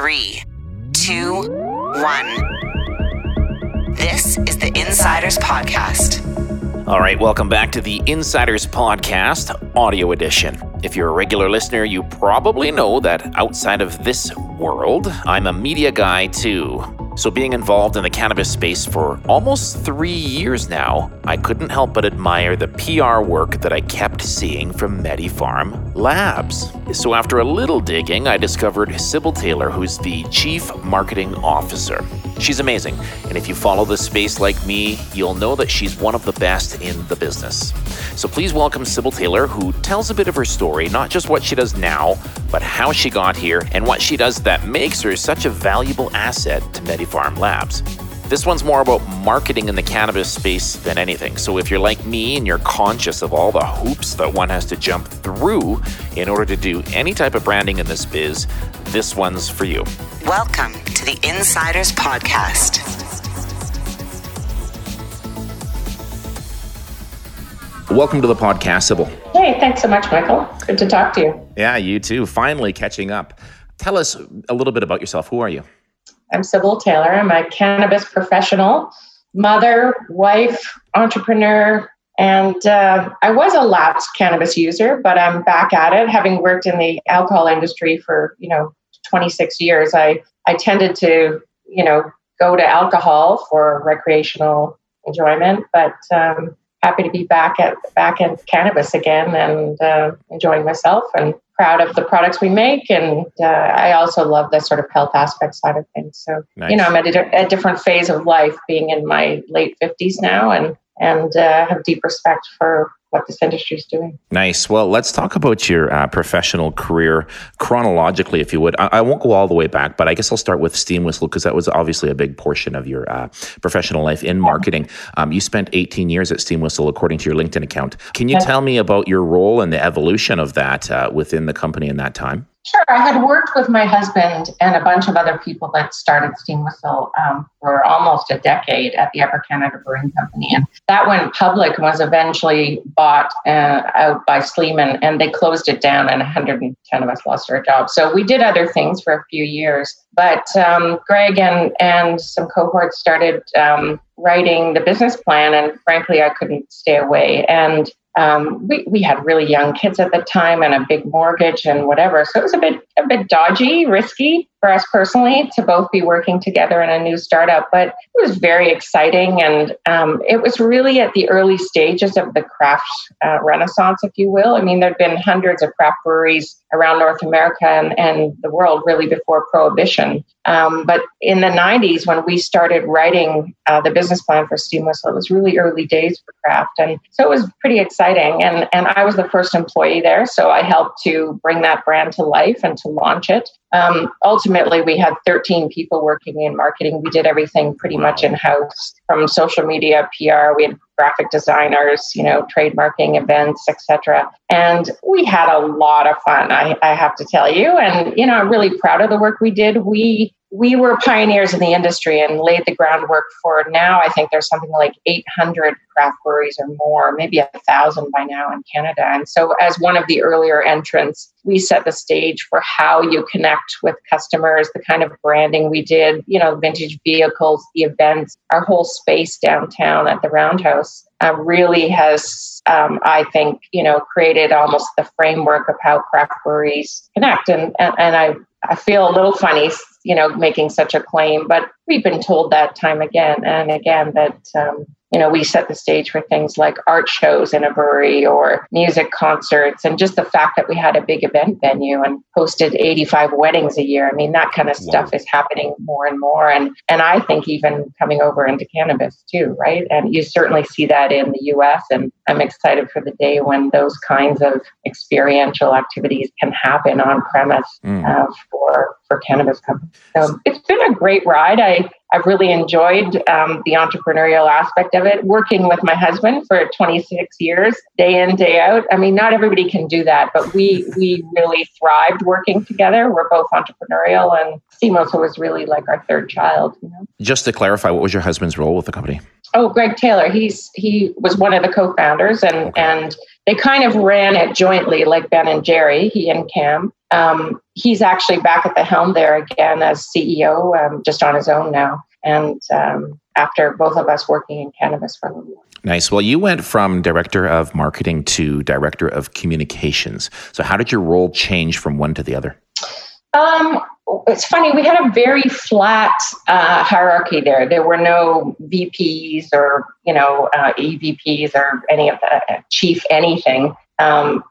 three, two, one. This is the Insiders Podcast. All right, welcome back to the Insiders Podcast, audio edition. If you're a regular listener, you probably know that outside of this world, I'm a media guy too. So, being involved in the cannabis space for almost three years now, I couldn't help but admire the PR work that I kept seeing from MediPharm Labs. So, after a little digging, I discovered Sybil Taylor, who's the Chief Marketing Officer. She's amazing, and if you follow the space like me, you'll know that she's one of the best in the business. So, please welcome Sybil Taylor, who tells a bit of her story, not just what she does now, but how she got here and what she does that makes her such a valuable asset to MediPharm Labs. This one's more about marketing in the cannabis space than anything. So if you're like me and you're conscious of all the hoops that one has to jump through in order to do any type of branding in this biz, this one's for you. Welcome to the Insiders Podcast. Welcome to the podcast, Sybil. Hey, thanks so much, Michael. Good to talk to you. Yeah, you too. Finally catching up. Tell us a little bit about yourself. Who are you? I'm Sybil Taylor. I'm a cannabis professional, mother, wife, entrepreneur, and uh, I was a lapsed cannabis user, but I'm back at it. Having worked in the alcohol industry for you know 26 years, I I tended to you know go to alcohol for recreational enjoyment, but um, happy to be back at back in cannabis again and uh, enjoying myself and proud of the products we make and uh, i also love the sort of health aspect side of things so nice. you know i'm at a, a, different phase of life being in my late 50s now and and uh, have deep respect for what this industry is doing. Nice. Well, let's talk about your uh, professional career chronologically, if you would. I, I, won't go all the way back, but I guess I'll start with Steam Whistle because that was obviously a big portion of your uh, professional life in marketing. Um, you spent 18 years at Steam Whistle, according to your LinkedIn account. Can you tell me about your role and the evolution of that uh, within the company in that time? Sure. I had worked with my husband and a bunch of other people that started Steam Whistle um, for almost a decade at the Upper Canada Brewing Company. And that went public and was eventually bought uh, out by Sleeman, and they closed it down, and 110 of us lost our jobs. So we did other things for a few years. But um, Greg and, and some cohorts started um, writing the business plan, and frankly, I couldn't stay away. And um, we, we had really young kids at the time and a big mortgage and whatever. So it was a bit a bit dodgy, risky for us personally to both be working together in a new startup. But it was very exciting, and um, it was really at the early stages of the craft uh, renaissance, if you will. I mean, there'd been hundreds of craft breweries around North America and, and the world really before Prohibition. Um, but in the 90s, when we started writing uh, the business plan for Steam Whistle, it was really early days for craft. And so it was pretty exciting. And, and I was the first employee there. So I helped to bring that brand to life and to launch it. Um, we had 13 people working in marketing. We did everything pretty much in house from social media, PR. We had graphic designers, you know, trademarking events, etc. And we had a lot of fun, I, I have to tell you. And, you know, I'm really proud of the work we did. We we were pioneers in the industry and laid the groundwork for now. I think there's something like 800 craft breweries or more, maybe a thousand by now in Canada. And so, as one of the earlier entrants, we set the stage for how you connect with customers, the kind of branding we did, you know, vintage vehicles, the events, our whole space downtown at the Roundhouse. Uh, really has, um, I think, you know, created almost the framework of how craft breweries connect. And, and, and I, I feel a little funny you know, making such a claim. But we've been told that time again and again that um, you know, we set the stage for things like art shows in a brewery or music concerts. And just the fact that we had a big event venue and hosted 85 weddings a year. I mean, that kind of stuff is happening more and more. And, and I think even coming over into cannabis too, right? And you certainly see that in the US. And I'm excited for the day when those kinds of experiential activities can happen on premise mm. uh, for, for cannabis companies. So it's been a great ride. I, I've really enjoyed um, the entrepreneurial aspect of it, working with my husband for 26 years, day in, day out. I mean, not everybody can do that, but we we really thrived working together. We're both entrepreneurial, and Whistle was really like our third child. You know? Just to clarify, what was your husband's role with the company? Oh, Greg Taylor. He's he was one of the co-founders, and okay. and they kind of ran it jointly, like Ben and Jerry, he and Cam. Um, he's actually back at the helm there again as CEO, um, just on his own now. And um, after both of us working in cannabis for a little while. Nice. Well, you went from director of marketing to director of communications. So, how did your role change from one to the other? Um, it's funny. We had a very flat uh, hierarchy there. There were no VPs or you know uh, EVPs or any of the uh, chief anything. Um,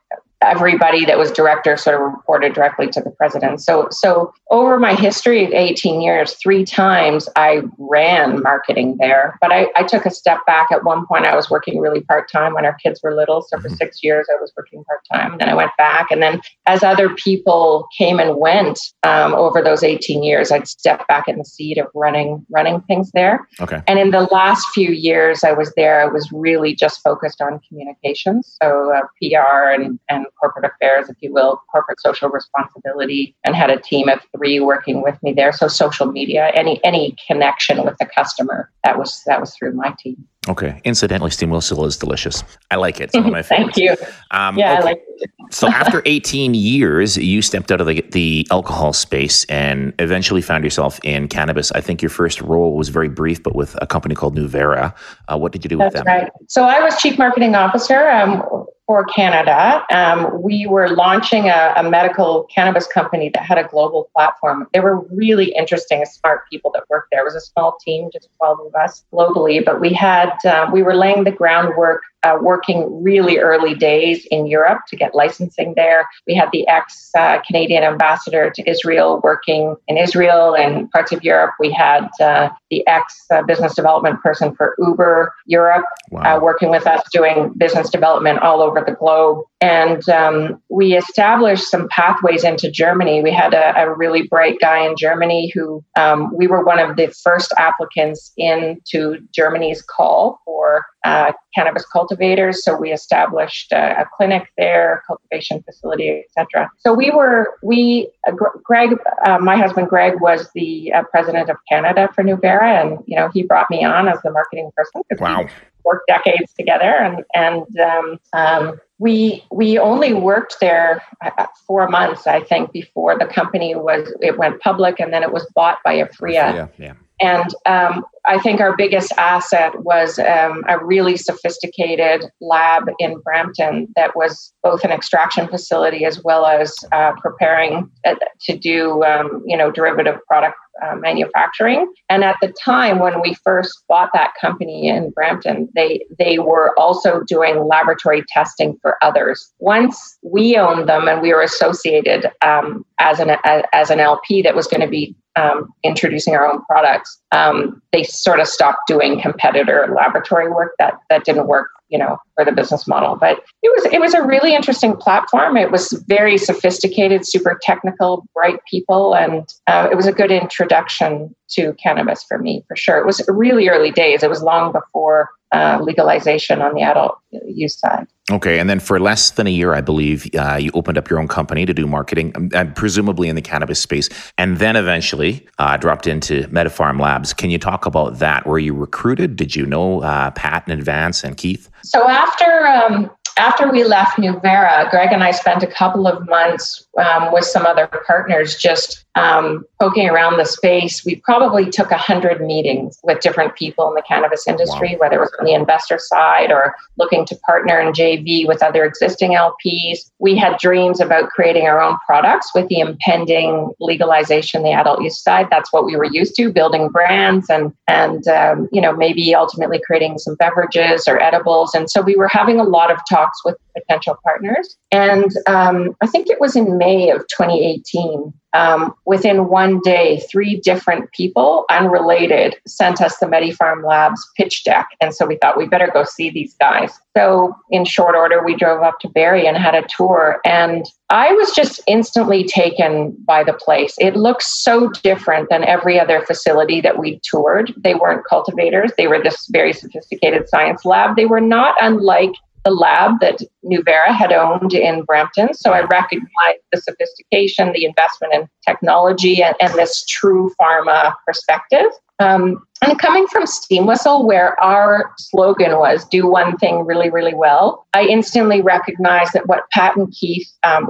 everybody that was director sort of reported directly to the president. So, so over my history of 18 years, three times I ran marketing there, but I, I took a step back. At one point, I was working really part time when our kids were little. So for mm-hmm. six years, I was working part time, and then I went back. And then as other people came and went um, over those 18 years, I'd step back in the seat of running running things there. Okay. And in the last few years I was there, I was really just focused on communications, so uh, PR and and corporate affairs, if you will, corporate social responsibility, and had a team of three working with me there. So social media, any any connection with the customer, that was that was through my team. Okay. Incidentally, steam whistle is delicious. I like it. It's one of my favorites. Thank you. Um, yeah, okay. I like it. so after 18 years, you stepped out of the, the alcohol space and eventually found yourself in cannabis. I think your first role was very brief, but with a company called Nuuvera. Uh, what did you do That's with them? Right. So I was chief marketing officer. Um, for Canada. Um, we were launching a, a, medical cannabis company that had a global platform. They were really interesting, smart people that worked there. It was a small team, just 12 of us globally, but we had, uh, we were laying the groundwork uh, working really early days in Europe to get licensing there. We had the ex uh, Canadian ambassador to Israel working in Israel and parts of Europe. We had uh, the ex uh, business development person for Uber Europe wow. Uh, working with us doing business development all over the globe. And um, we established some pathways into Germany. We had a, a really bright guy in Germany who um, we were one of the first applicants into Germany's call for uh, cannabis cultivators. So we established a, a clinic there, cultivation facility, etc. So we were we uh, Greg, uh, my husband Greg was the uh, president of Canada for Nuuvera, and you know he brought me on as the marketing person. Wow. We worked decades together, and and um, um, we we only worked there uh, four months, I think, before the company was it went public, and then it was bought by Aphria. Yeah. And um, I think our biggest asset was um, a really sophisticated lab in Brampton that was both an extraction facility as well as uh, preparing uh, to do, um, you know, derivative product uh, manufacturing. And at the time when we first bought that company in Brampton, they they were also doing laboratory testing for others. Once we owned them and we were associated um, as an as an LP that was going to be um, introducing our own products, um, they sort of stopped doing competitor laboratory work that that didn't work you know for the business model. But it was it was a really interesting platform. It was very sophisticated super technical bright people and uh, it was a good introduction to cannabis for me for sure. It was really early days. It was long before uh, legalization on the adult use side Okay, and then for less than a year, I believe uh, you opened up your own company to do marketing, um, presumably in the cannabis space, and then eventually uh, dropped into MediPharm Labs. Can you talk about that? Were you recruited? Did you know uh, Pat in advance and Keith? So after um, after we left Nuuvera, Greg and I spent a couple of months um, with some other partners just um, poking around the space. We probably took a hundred meetings with different people in the cannabis industry, wow. whether it was on the investor side or looking to partner in JV with other existing LPs. We had dreams about creating our own products with the impending legalization, the adult use side. That's what we were used to, building brands and and um, you know maybe ultimately creating some beverages or edibles. And so we were having a lot of talks with potential partners. And um, I think it was in May of 2018. Um, within one day, three different people, unrelated, sent us the MediPharm Labs pitch deck. And so we thought we better go see these guys. So, in short order, we drove up to Barrie and had a tour. And I was just instantly taken by the place. It looks so different than every other facility that we toured. They weren't cultivators, they were this very sophisticated science lab. They were not unlike the lab that Nuuvera had owned in Brampton. So I recognized the sophistication, the investment in technology, and, and this true pharma perspective. Um, and coming from Steam Whistle, where our slogan was "Do one thing really, really well," I instantly recognized that what Pat and Keith, um,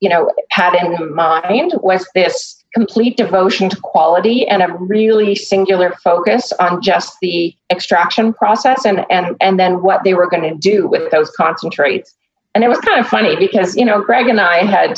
you know, had in mind was this complete devotion to quality and a really singular focus on just the extraction process and and and then what they were going to do with those concentrates. And it was kind of funny because you know greg and i had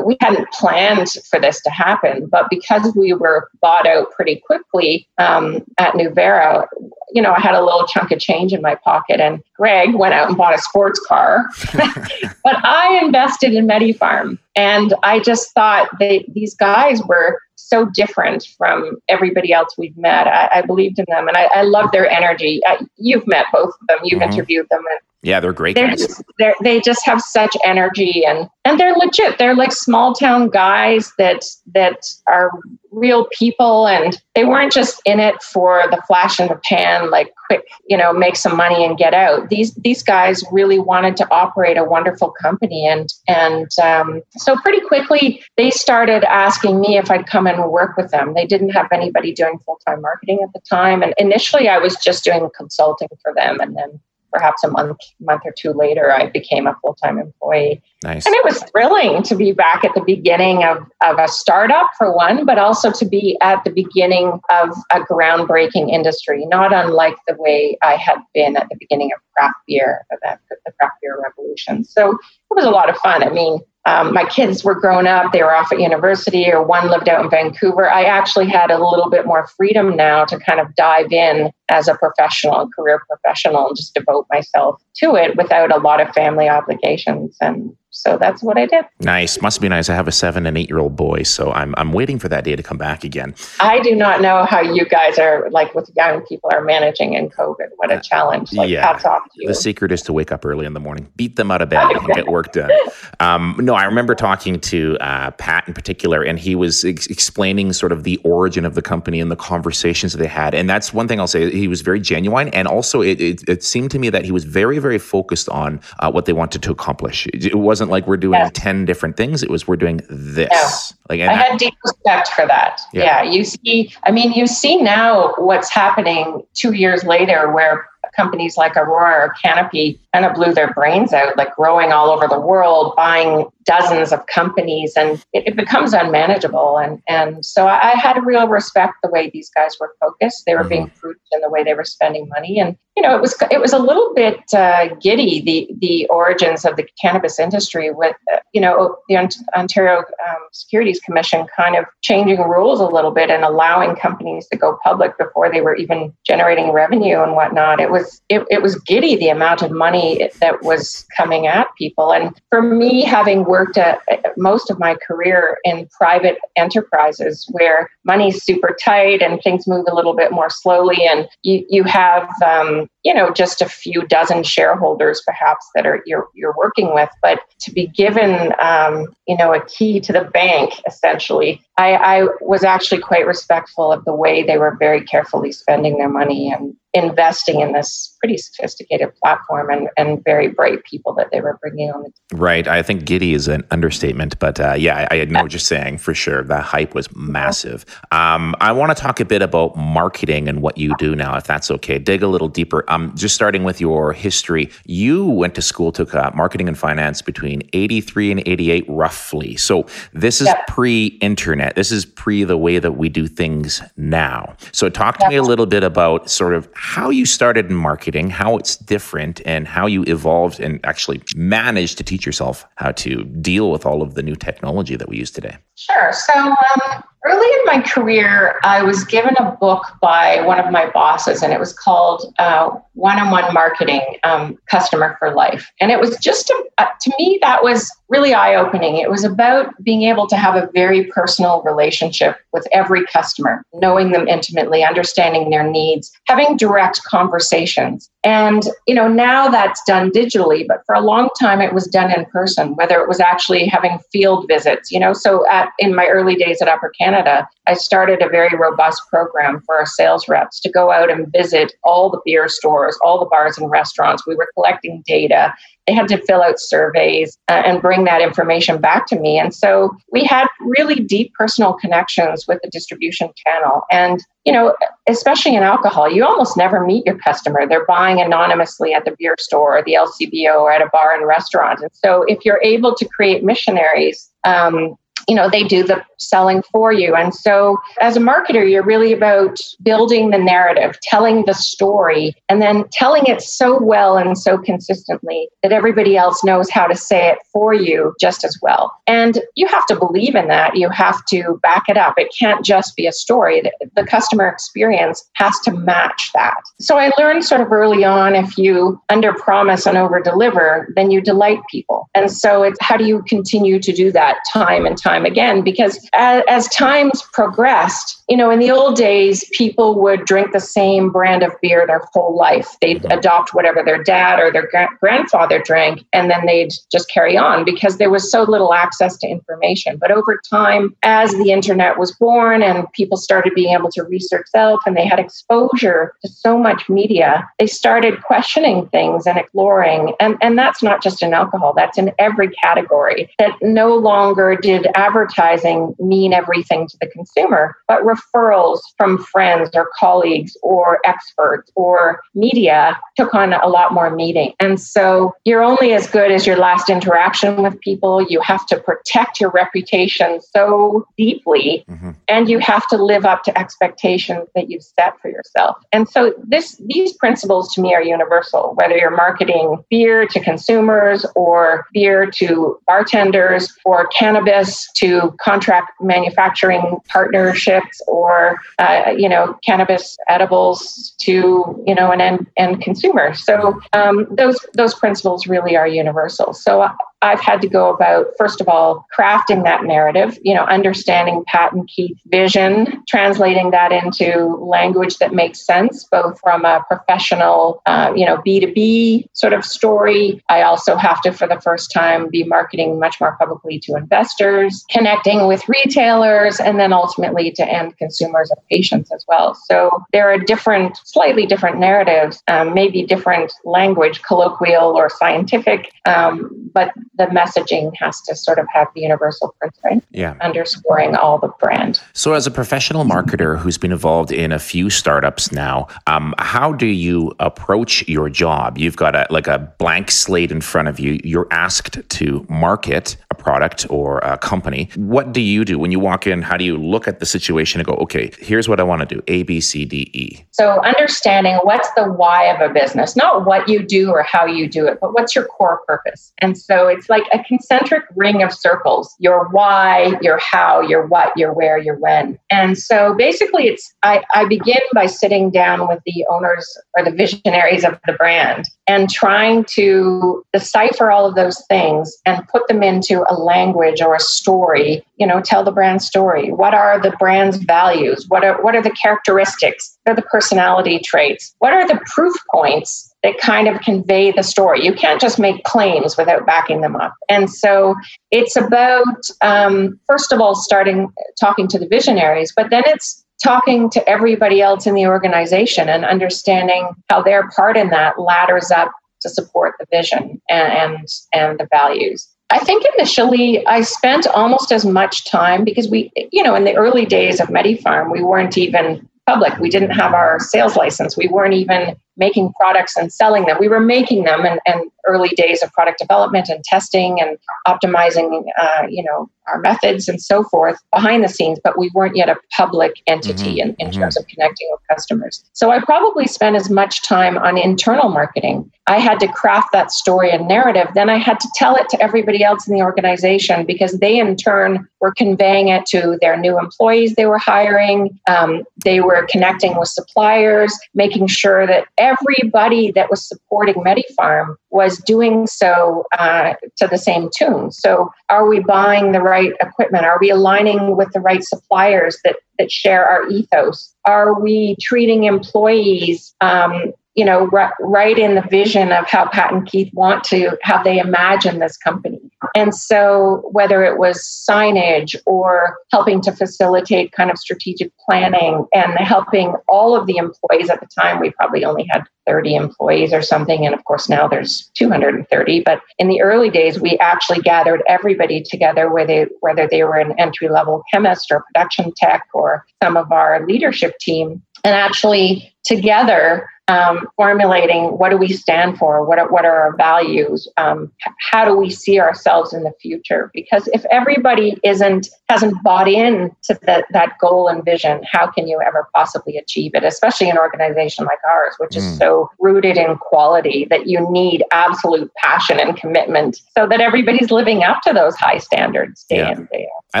we hadn't planned for this to happen, but because we were bought out pretty quickly um, at Nuuvera, you know, I had a little chunk of change in my pocket, and Greg went out and bought a sports car. but I invested in MediPharm, and I just thought they these guys were so different from everybody else we've met. I, I believed in them, and I, I love their energy. I, you've met both of them. You've mm-hmm. interviewed them, and yeah, they're great they're guys. Just, they're, they just have such energy and and they're legit. They're like small town guys that that are real people and they weren't just in it for the flash in the pan like quick, you know, make some money and get out. These these guys really wanted to operate a wonderful company and and um, so pretty quickly they started asking me if I'd come and work with them. They didn't have anybody doing full-time marketing at the time and initially I was just doing consulting for them and then perhaps a month month or two later i became a full-time employee nice and it was thrilling to be back at the beginning of, of a startup for one but also to be at the beginning of a groundbreaking industry not unlike the way i had been at the beginning of craft beer the, the craft beer revolution so it was a lot of fun i mean um, my kids were grown up, they were off at university, or one lived out in Vancouver. I actually had a little bit more freedom now to kind of dive in as a professional, career professional, and just devote myself to it without a lot of family obligations. And so that's what I did. Nice. Must be nice. I have a seven and eight year old boy, so I'm I'm waiting for that day to come back again. I do not know how you guys are like with young people are managing in COVID. What a uh, challenge! Like, yeah. hats off to you. The secret is to wake up early in the morning, beat them out of bed, and get work done. Um, no, I remember talking to uh, Pat in particular, and he was ex- explaining sort of the origin of the company and the conversations that they had. And that's one thing I'll say. He was very genuine, and also it, it, it seemed to me that he was very very focused on uh, what they wanted to accomplish. It, it wasn't like we're doing yes. 10 different things. It was we're doing this. Yeah. Like I had deep respect for that. Yeah. yeah. You see, I mean, you see now what's happening two years later where companies like Aurora or Canopy kind of blew their brains out, like growing all over the world, buying dozens of companies, and it, it becomes unmanageable. And and so I, I, had a real respect the way these guys were focused. They were mm-hmm. being prudent in the way they were spending money, and you know it was it was a little bit uh, giddy the the origins of the cannabis industry with uh, you know the Ontario um, Securities Commission kind of changing rules a little bit and allowing companies to go public before they were even generating revenue and whatnot. It was it, it was giddy the amount of money that was coming at people. And for me, having worked at most of my career in private enterprises where money's super tight and things move a little bit more slowly, and you you have um, you know just a few dozen shareholders perhaps that are you're you're working with, but to be given um, you know a key to the bank essentially I, I, was actually quite respectful of the way they were very carefully spending their money and investing in this pretty sophisticated platform and, and very bright people that they were bringing on. The right. I think giddy is an understatement, but uh, yeah, I, I, know what you're saying for sure. That hype was massive. Um, I want to talk a bit about marketing and what you do now, if that's okay. Dig a little deeper. Um, just starting with your history, you went to school, took uh, marketing and finance between 83 and 88, roughly. So this is yep. pre internet internet. This is pre the way that we do things now. So, talk to me a little bit about sort of how you started in marketing, how it's different, and how you evolved and actually managed to teach yourself how to deal with all of the new technology that we use today. Sure. So, um, early in my career, I was given a book by one of my bosses, and it was called One on One Marketing um, Customer for Life. And it was just, a, uh, to me, that was really eye opening. It was about being able to have a very personal relationship with every customer, knowing them intimately, understanding their needs, having direct conversations. And, you know, now that's done digitally, but for a long time it was done in person, whether it was actually having field visits, you know. So at, in my early days at Upper Canada, I started a very robust program for our sales reps to go out and visit all the beer stores all the bars and restaurants. We were collecting data. They had to fill out surveys uh, and bring that information back to me. And so we had really deep personal connections with the distribution channel. And, you know, especially in alcohol, you almost never meet your customer. They're buying anonymously at the beer store or the LCBO or at a bar and restaurant. And so if you're able to create missionaries, um, you know they do the selling for you. And so as a marketer you're really about building the narrative telling the story and then telling it so well and so consistently that everybody else knows how to say it for you just as well. And you have to believe in that. You have to back it up. It can't just be a story. The customer experience has to match that. So i learned sort of early on if you under promise and over deliver then you delight people. And so it's how do you continue to do that time and time time again because as, as times progressed, you know, in the old days, people would drink the same brand of beer their whole life. They'd mm-hmm. adopt whatever their dad or their gra- grandfather drank, and then they'd just carry on because there was so little access to information. But over time, as the internet was born and people started being able to research self and they had exposure to so much media, they started questioning things and exploring. And, and that's not just in alcohol, that's in every category. That no longer did advertising mean everything to the consumer, but referrals from friends or colleagues or experts or media took on a lot more meaning. And so you're only as good as your last interaction with people. You have to protect your reputation so deeply, mm-hmm. and you have to live up to expectations that you've set for yourself. And so this these principles to me are universal, whether you're marketing beer to consumers or beer to bartenders or cannabis to contract manufacturing partnerships or uh, you know cannabis edibles to you know an end, end consumer. So um, those those principles really are universal. So I've had to go about, first of all, crafting that narrative, you know, understanding Pat and Keith's vision, translating that into language that makes sense, both from a professional, uh, you know, B2B sort of story. I also have to, for the first time, be marketing much more publicly to investors, connecting with retailers, and then ultimately to end consumers and patients as well. So there are different, slightly different narratives, um, maybe different language, colloquial or scientific, um, but the messaging has to sort of have the universal principle, yeah. underscoring all the brand. So, as a professional marketer who's been involved in a few startups now, um, how do you approach your job? You've got a like a blank slate in front of you. You're asked to market a product or a company. What do you do when you walk in? How do you look at the situation and go, okay, here's what I want to do: A, B, C, D, E. So, understanding what's the why of a business, not what you do or how you do it, but what's your core purpose. And so, like a concentric ring of circles your why, your how, your what, your where, your when. And so basically, it's I, I begin by sitting down with the owners or the visionaries of the brand and trying to decipher all of those things and put them into a language or a story you know tell the brand story. What are the brand's values? What are what are the characteristics? What are the personality traits? What are the proof points that kind of convey the story you can't just make claims without backing them up and so it's about um, first of all starting talking to the visionaries but then it's talking to everybody else in the organization and understanding how their part in that ladders up to support the vision and and, and the values I think initially I spent almost as much time because we, you know, in the early days of MediPharm, we weren't even public. We didn't have our sales license. We weren't even making products and selling them. We were making them and, and early days of product development and testing and optimizing, uh, you know, our methods and so forth behind the scenes, but we weren't yet a public entity mm-hmm. in, in mm-hmm. terms of connecting with customers. So I probably spent as much time on internal marketing. I had to craft that story and narrative. Then I had to tell it to everybody else in the organization because they, in turn, were conveying it to their new employees they were hiring. Um, they were connecting with suppliers, making sure that everybody that was supporting MediPharm was doing so uh, to the same tune. So, are we buying the right equipment? Are we aligning with the right suppliers that, that share our ethos? Are we treating employees um, you know, r- right in the vision of how Pat and Keith want to, how they imagine this company. And so, whether it was signage or helping to facilitate kind of strategic planning and helping all of the employees at the time, we probably only had 30 employees or something. And of course, now there's 230. But in the early days, we actually gathered everybody together, whether whether they were an entry level chemist or production tech or some of our leadership team, and actually together um, formulating what do we stand for? What are, what are our values? Um, how do we see ourselves in the future? Because if everybody isn't hasn't bought in to the, that goal and vision how can you ever possibly achieve it? Especially an organization like ours which is mm. so rooted in quality that you need absolute passion and commitment so that everybody's living up to those high standards day yeah. in day out. I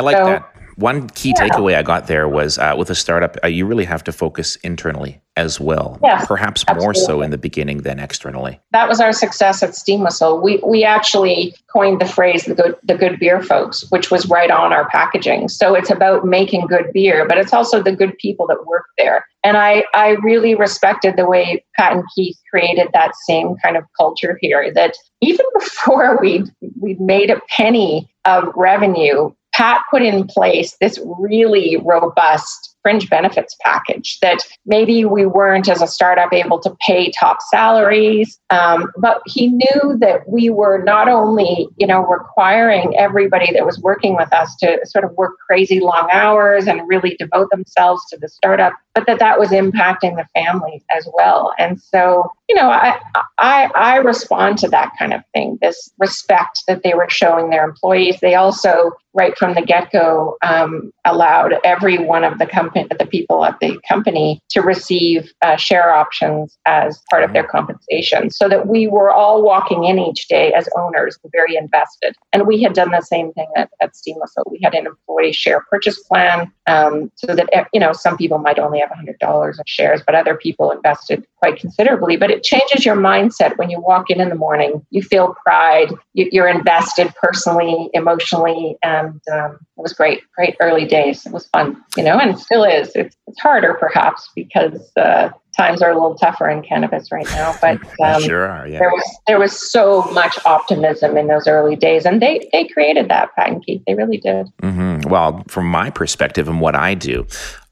like so, that one key yeah. takeaway I got there was uh, with a startup, uh, you really have to focus internally as well. Yes, perhaps absolutely. more so in the beginning than externally. That was our success at Steam Whistle. We we actually coined the phrase the good the good beer folks, which was right on our packaging. So it's about making good beer, but it's also the good people that work there. And I I really respected the way Pat and Keith created that same kind of culture here. That even before we we made a penny of revenue, Pat put in place this really robust fringe benefits package that maybe we weren't as a startup able to pay top salaries. Um, but he knew that we were not only you know requiring everybody that was working with us to sort of work crazy long hours and really devote themselves to the startup but that that was impacting the families as well. And so you know i i i respond to that kind of thing this respect that they were showing their employees. They also right from the get-go um, allowed every one of the company the people at the company to receive uh, share options as part of their compensation so that we were all walking in each day as owners very invested. And we had done the same thing at, at Steam Whistle so we had an employee share purchase plan um, so that eh, you know some people might only have $100 of shares but other people invested quite considerably. But it changes your mindset when you walk in in the morning. You feel pride. You're invested personally emotionally and um, it was great great early days. It was fun you know and still is. It's, it's harder perhaps because uh, times are a little tougher in cannabis right now but um, sure are, yeah. there was there was so much optimism in those early days and they they created that Pat and Keith. They really did. Mm-hmm. well from my perspective and what i do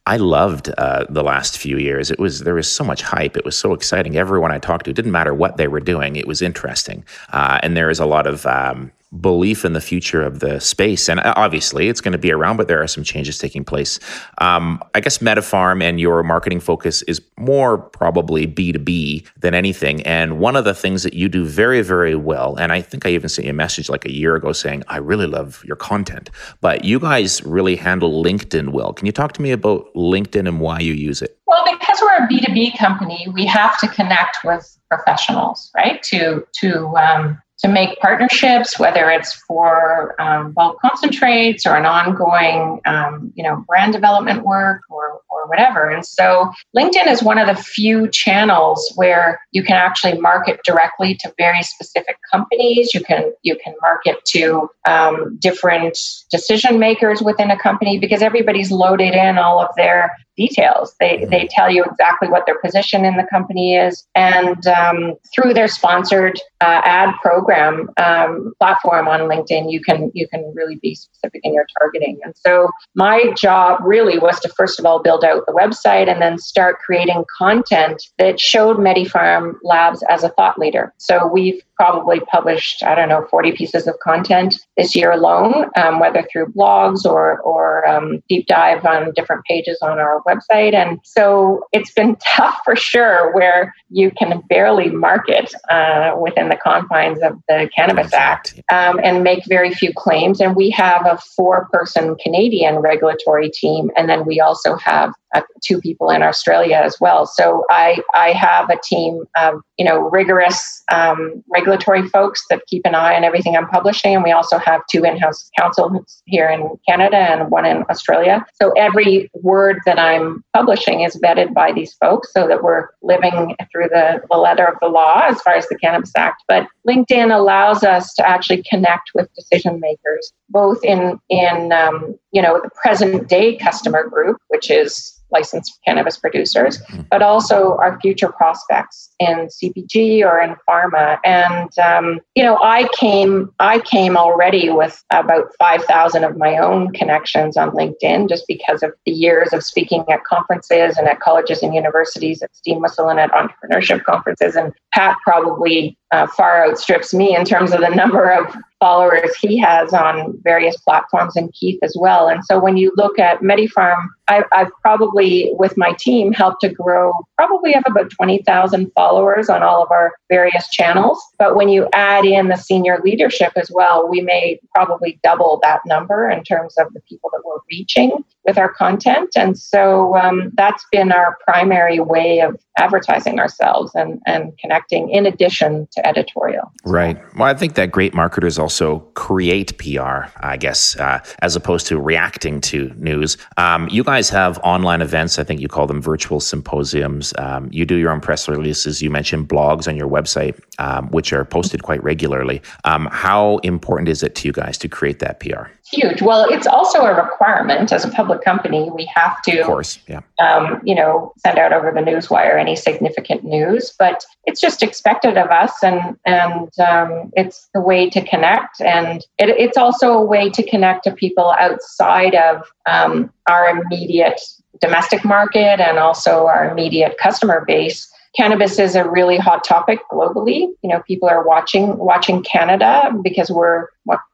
I loved uh, the last few years. It was there was so much hype. It was so exciting. Everyone I talked to, didn't matter what they were doing. It was interesting, uh, and there is a lot of um, belief in the future of the space. And uh, obviously, it's going to be around, but there are some changes taking place. Um, I guess MediPharm and your marketing focus is more probably B2B than anything. And one of the things that you do very, very well, and I think I even sent you a message like a year ago saying, I really love your content, but you guys really handle LinkedIn well. Can you talk to me about LinkedIn and why you use it? Well, because we're a B2B company, we have to connect with professionals, right? To to um, to make partnerships, whether it's for um, bulk concentrates or an ongoing, um, you know, brand development work or, or whatever. And so LinkedIn is one of the few channels where you can actually market directly to very specific companies. You can you can market to um, different decision makers within a company because everybody's loaded in all of their details. They, they tell you exactly what their position in the company is. And um, through their sponsored uh, ad program um, platform on LinkedIn, you can you can really be specific in your targeting. And so my job really was to first of all build out the website and then start creating content that showed MediPharm Labs as a thought leader. So we've probably published, I don't know, 40 pieces of content this year alone, um, whether through blogs or, or um, deep dive on different pages on our website. And so it's been tough for sure, where you can barely market uh, within the confines of the Cannabis Act um, and make very few claims. And we have a four person Canadian regulatory team. And then we also have uh, two people in Australia as well. So I, I have a team of, you know, rigorous um, regulatory folks that keep an eye on everything I'm publishing. And we also have two in-house counsels here in Canada and one in Australia. So every word that I'm publishing is vetted by these folks so that we're living through the, the letter of the law as far as the Cannabis Act. But LinkedIn allows us to actually connect with decision makers, both in, in um, you know, the present day customer group, which is licensed cannabis producers, but also our future prospects in CPG or in pharma. And um, you know, I came I came already with about five thousand of my own connections on LinkedIn, just because of the years of speaking at conferences and at colleges and universities, at Steam Whistle and at entrepreneurship conferences. And Pat probably uh, far outstrips me in terms of the number of followers he has on various platforms and Keith as well. And so when you look at MediPharm, I, I've probably, with my team, helped to grow, probably have about 20,000 followers on all of our various channels. But when you add in the senior leadership as well, we may probably double that number in terms of the people that we're reaching with our content. And so um, that's been our primary way of advertising ourselves and, and connecting in addition to editorial. Right. Well, I think that great marketers also create PR, I guess, uh, as opposed to reacting to news. Um, you guys have online events. I think you call them virtual symposiums. Um, you do your own press releases. You mentioned blogs on your website, um, which are posted quite regularly. Um, how important is it to you guys to create that PR? huge. Well, it's also a requirement as a public company. We have to, of course, yeah, um, you know, send out over the newswire any significant news. But it's just expected of us, and and um, it's the way to connect, and it, it's also a way to connect to people outside of um, our immediate domestic market and also our immediate customer base cannabis is a really hot topic globally. You know, people are watching watching Canada because we're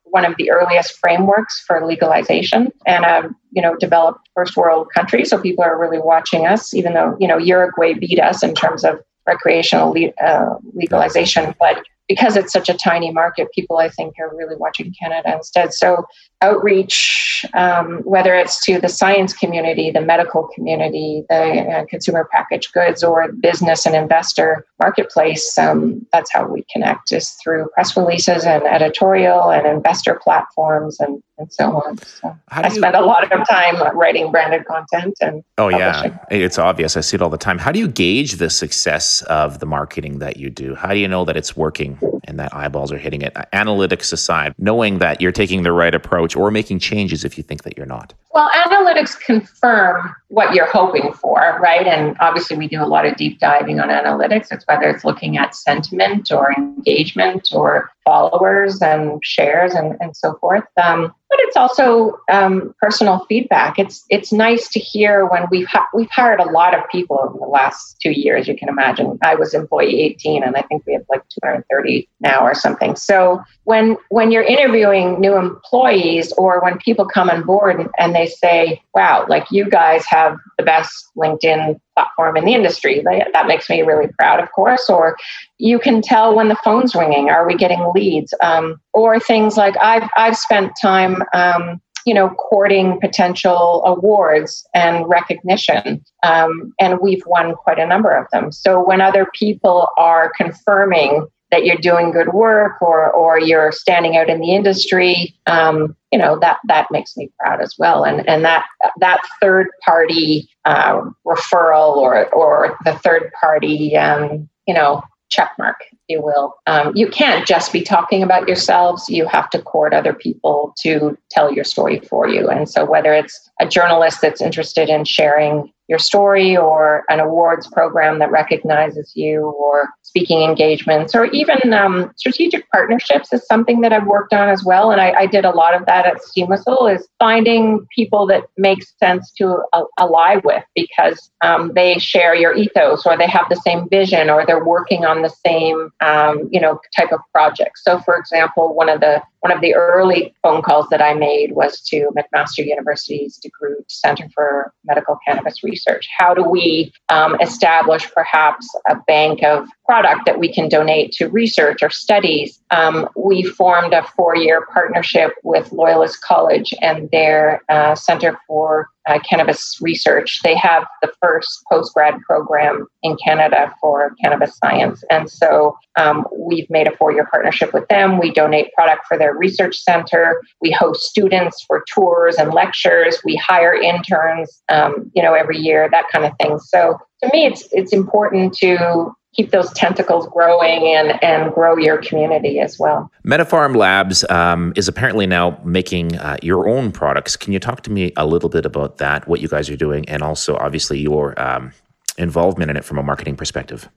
one of the earliest frameworks for legalization and a you know developed first world country. So people are really watching us, even though you know Uruguay beat us in terms of recreational le- uh, legalization, but because it's such a tiny market, people I think are really watching Canada instead. So outreach, um, whether it's to the science community, the medical community, the uh, consumer packaged goods, or business and investor marketplace, um, that's how we connect is through press releases and editorial and investor platforms and, and so on. So I you, spend a lot of time writing branded content and oh yeah, it's obvious. I see it all the time. How do you gauge the success of the marketing that you do? How do you know that it's working and that eyeballs are hitting it? Analytics aside, knowing that you're taking the right approach approach or making changes if you think that you're not? Well, analytics confirm what you're hoping for, right? And obviously, we do a lot of deep diving on analytics. It's whether it's looking at sentiment or engagement or followers and shares and, and so forth. Um, but it's also um, personal feedback. It's it's nice to hear when we've ha- we've hired a lot of people over the last two years. You can imagine. I was employee 18, and I think we have like 230 now or something. So when when you're interviewing new employees or when people come on board and, and they say, "Wow, like you guys have the best LinkedIn platform in the industry," that makes me really proud, of course. Or you can tell when the phone's ringing. Are we getting leads? Um, or things like I've I've spent time. Um, you know, courting potential awards and recognition. Um, and we've won quite a number of them. So when other people are confirming that you're doing good work or or you're standing out in the industry, um, you know that that makes me proud as well. And and that that third party uh, referral or or the third party, um, you know, check mark, if you will. Um, you can't just be talking about yourselves. You have to court other people to tell your story for you. And so, whether it's a journalist that's interested in sharing your story or an awards program that recognizes you or speaking engagements or even um, strategic partnerships is something that I've worked on as well. And I, I did a lot of that at Steam Whistle is finding people that make sense to uh, ally with because um, they share your ethos or they have the same vision or they're working on the same, um, you know, type of project. So for example, one of the one of the early phone calls that I made was to McMaster University's DeGroote Center for Medical Cannabis Research. How do we um, establish perhaps a bank of product that we can donate to research or studies? Um, we formed a four year partnership with Loyalist College and their uh, Center for uh, cannabis research. They have the first post grad program in Canada for cannabis science. And so um, we've made a four year partnership with them. We donate product for their research center. We host students for tours and lectures. We hire interns, um, you know, every year, that kind of thing. So to me, it's it's important to keep those tentacles growing and, and grow your community as well. MediPharm Labs um, is apparently now making uh, your own products. Can you talk to me a little bit about that, what you guys are doing, and also obviously your um, involvement in it from a marketing perspective?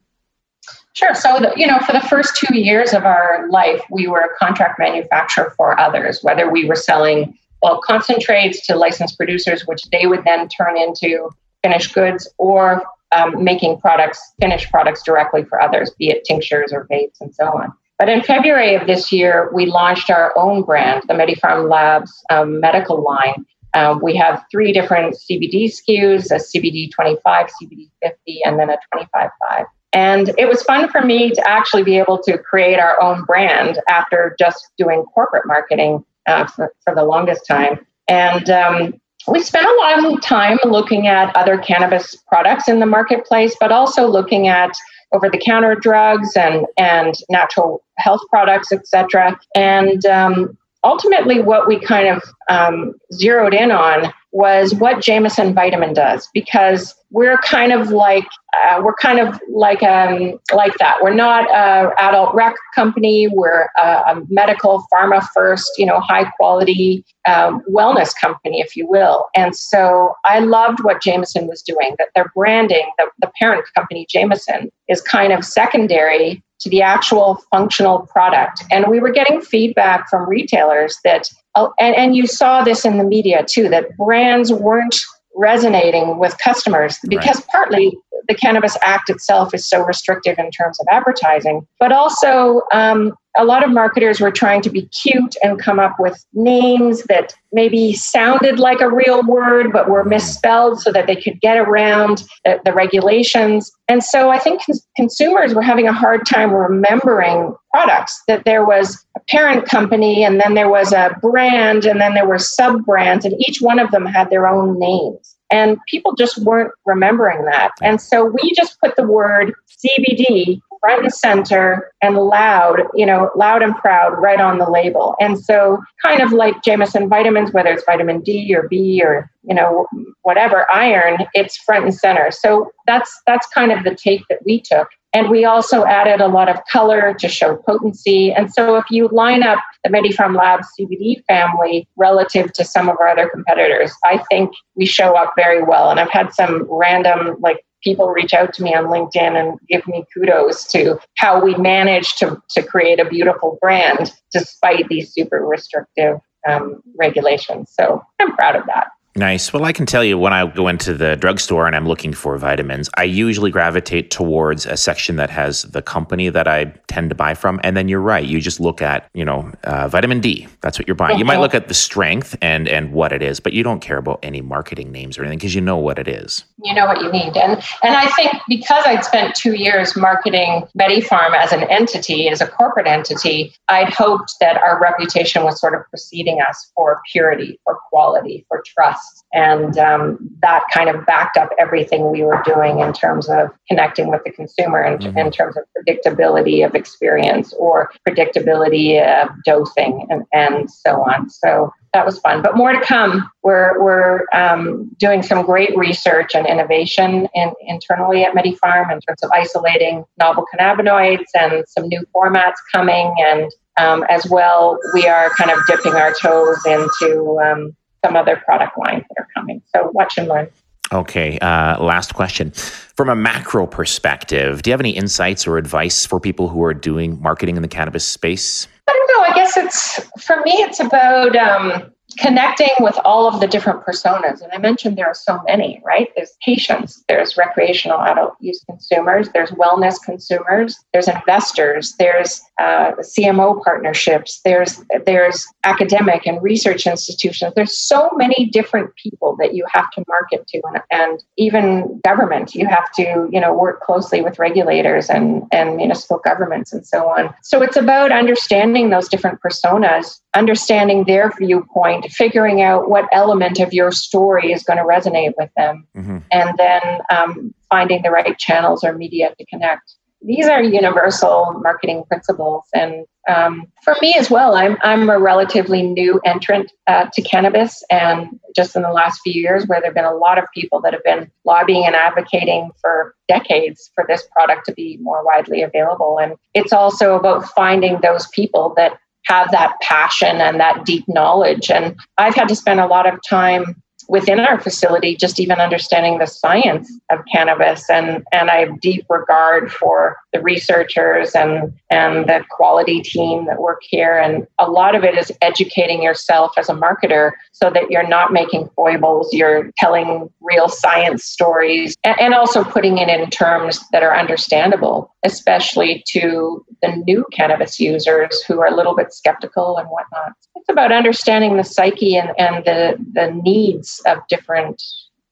Sure. So, the, you know, for the first two years of our life, we were a contract manufacturer for others, whether we were selling well concentrates to licensed producers, which they would then turn into finished goods, or um, making products, finished products directly for others, be it tinctures or vapes and so on. But in February of this year, we launched our own brand, the MediPharm Labs um, medical line. Um, we have three different CBD SKUs a CBD 25, CBD 50, and then a 25 5. And it was fun for me to actually be able to create our own brand after just doing corporate marketing uh, for, for the longest time. And um, we spent a lot of time looking at other cannabis products in the marketplace, but also looking at over the counter drugs and, and natural health products, et cetera. And um, ultimately, what we kind of um, zeroed in on was what Jamieson Vitamin does because we're kind of like uh, we're kind of like um, like that. We're not a adult rec company. We're a, a medical pharma first, you know, high quality um, wellness company, if you will. And so I loved what Jamieson was doing. That their branding, the, the parent company Jamieson, is kind of secondary to the actual functional product. And we were getting feedback from retailers that, oh, and, and you saw this in the media too, that brands weren't resonating with customers because right. partly the Cannabis Act itself is so restrictive in terms of advertising, but also um, a lot of marketers were trying to be cute and come up with names that maybe sounded like a real word but were misspelled so that they could get around the, the regulations. And so I think cons- consumers were having a hard time remembering products that there was a parent company and then there was a brand and then there were sub brands and each one of them had their own names. And people just weren't remembering that. And so we just put the word CBD front and center and loud, you know, loud and proud right on the label. And so, kind of like Jamieson vitamins, whether it's vitamin D or B or you know whatever iron, it's front and center. So that's that's kind of the take that we took. And we also added a lot of color to show potency. And so if you line up the MediPharm Labs CBD family relative to some of our other competitors, I think we show up very well. And I've had some random like people reach out to me on LinkedIn and give me kudos to how we managed to, to create a beautiful brand despite these super restrictive um, regulations. So I'm proud of that. Nice. Well, I can tell you when I go into the drugstore and I'm looking for vitamins, I usually gravitate towards a section that has the company that I tend to buy from. And then you're right. You just look at, you know, uh, vitamin D. That's what you're buying. You might look at the strength and and what it is, but you don't care about any marketing names or anything because you know what it is. You know what you need. And and I think because I'd spent two years marketing MediPharm as an entity, as a corporate entity, I'd hoped that our reputation was sort of preceding us for purity, for quality, for trust and um, that kind of backed up everything we were doing in terms of connecting with the consumer and mm-hmm. in terms of predictability of experience or predictability of dosing and, and so on. So that was fun. But more to come. We're, we're um, doing some great research and innovation in, internally at MediPharm in terms of isolating novel cannabinoids and some new formats coming. And um, as well, we are kind of dipping our toes into um, some other product lines that are coming. So watch and learn. Okay, uh, last question. From a macro perspective, do you have any insights or advice for people who are doing marketing in the cannabis space? I don't know. I guess it's, for me, it's about um, connecting with all of the different personas. And I mentioned there are so many, right? There's patients, there's recreational adult use consumers, there's wellness consumers, there's investors, there's uh, CMO partnerships, there's there's academic and research institutions. There's so many different people that you have to market to, and, and even government. You have to you know work closely with regulators and and municipal governments and so on. So it's about understanding those different personas, understanding their viewpoint figuring out what element of your story is going to resonate with them, mm-hmm. and then um, finding the right channels or media to connect. these are universal marketing principles. And um, for me as well, I'm, I'm a relatively new entrant uh, to cannabis. And just in the last few years, where there have been a lot of people that have been lobbying and advocating for decades for this product to be more widely available. And it's also about finding those people that have that passion and that deep knowledge. And I've had to spend a lot of time within our facility, just even understanding the science of cannabis. And, and I have deep regard for the researchers and, and the quality team that work here. And a lot of it is educating yourself as a marketer so that you're not making foibles, you're telling real science stories, and, and also putting it in terms that are understandable, especially to the new cannabis users who are a little bit skeptical and whatnot. It's about understanding the psyche and, and the, the needs of different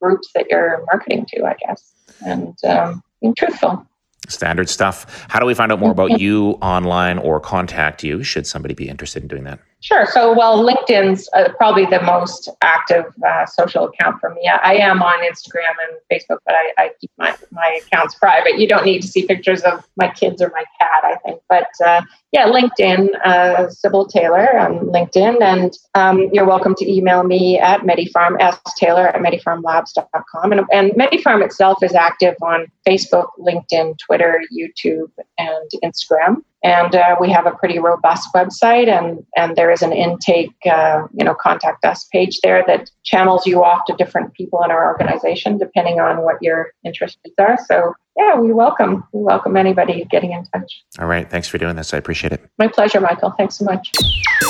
groups that you're marketing to, I guess, and um, being truthful. Standard stuff. How do we find out more about you online or contact you should somebody be interested in doing that? Sure. So, well, LinkedIn's uh, probably the most active uh, social account for me. I, I, am on Instagram and Facebook, but I, I, keep my, my accounts private. You don't need to see pictures of my kids or my cat, I think. But uh, yeah, LinkedIn, uh, Sybil Taylor on LinkedIn. And um, you're welcome to email me at MediPharm, S Taylor at medipharmlabs.com. And, and MediPharm itself is active on Facebook, LinkedIn, Twitter, YouTube, and Instagram and uh, we have a pretty robust website and and there is an intake uh, you know contact us page there that channels you off to different people in our organization depending on what your interests are. So yeah we welcome we welcome anybody getting in touch. All right. Thanks for doing this. I appreciate it. My pleasure michael. Thanks so much.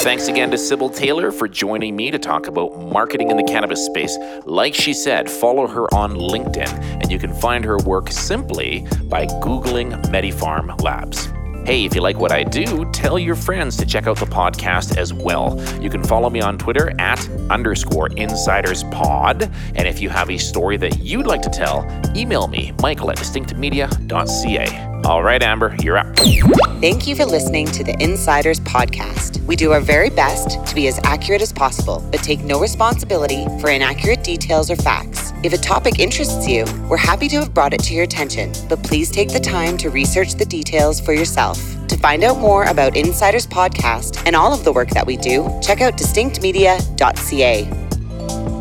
Thanks again to Sybil Taylor for joining me to talk about marketing in the cannabis space. Like she said, follow her on LinkedIn, and you can find her work simply by Googling MediPharm Labs. Hey, if you like what I do, tell your friends to check out the podcast as well. You can follow me on Twitter at underscore insiders pod. And if you have a story that you'd like to tell, email me, michael at distinctmedia.ca. All right, Amber, you're up. Thank you for listening to the Insiders Podcast. We do our very best to be as accurate as possible, but take no responsibility for inaccurate details or facts. If a topic interests you, we're happy to have brought it to your attention, but please take the time to research the details for yourself find out more about Insiders Podcast and all of the work that we do, check out distinctmedia.ca.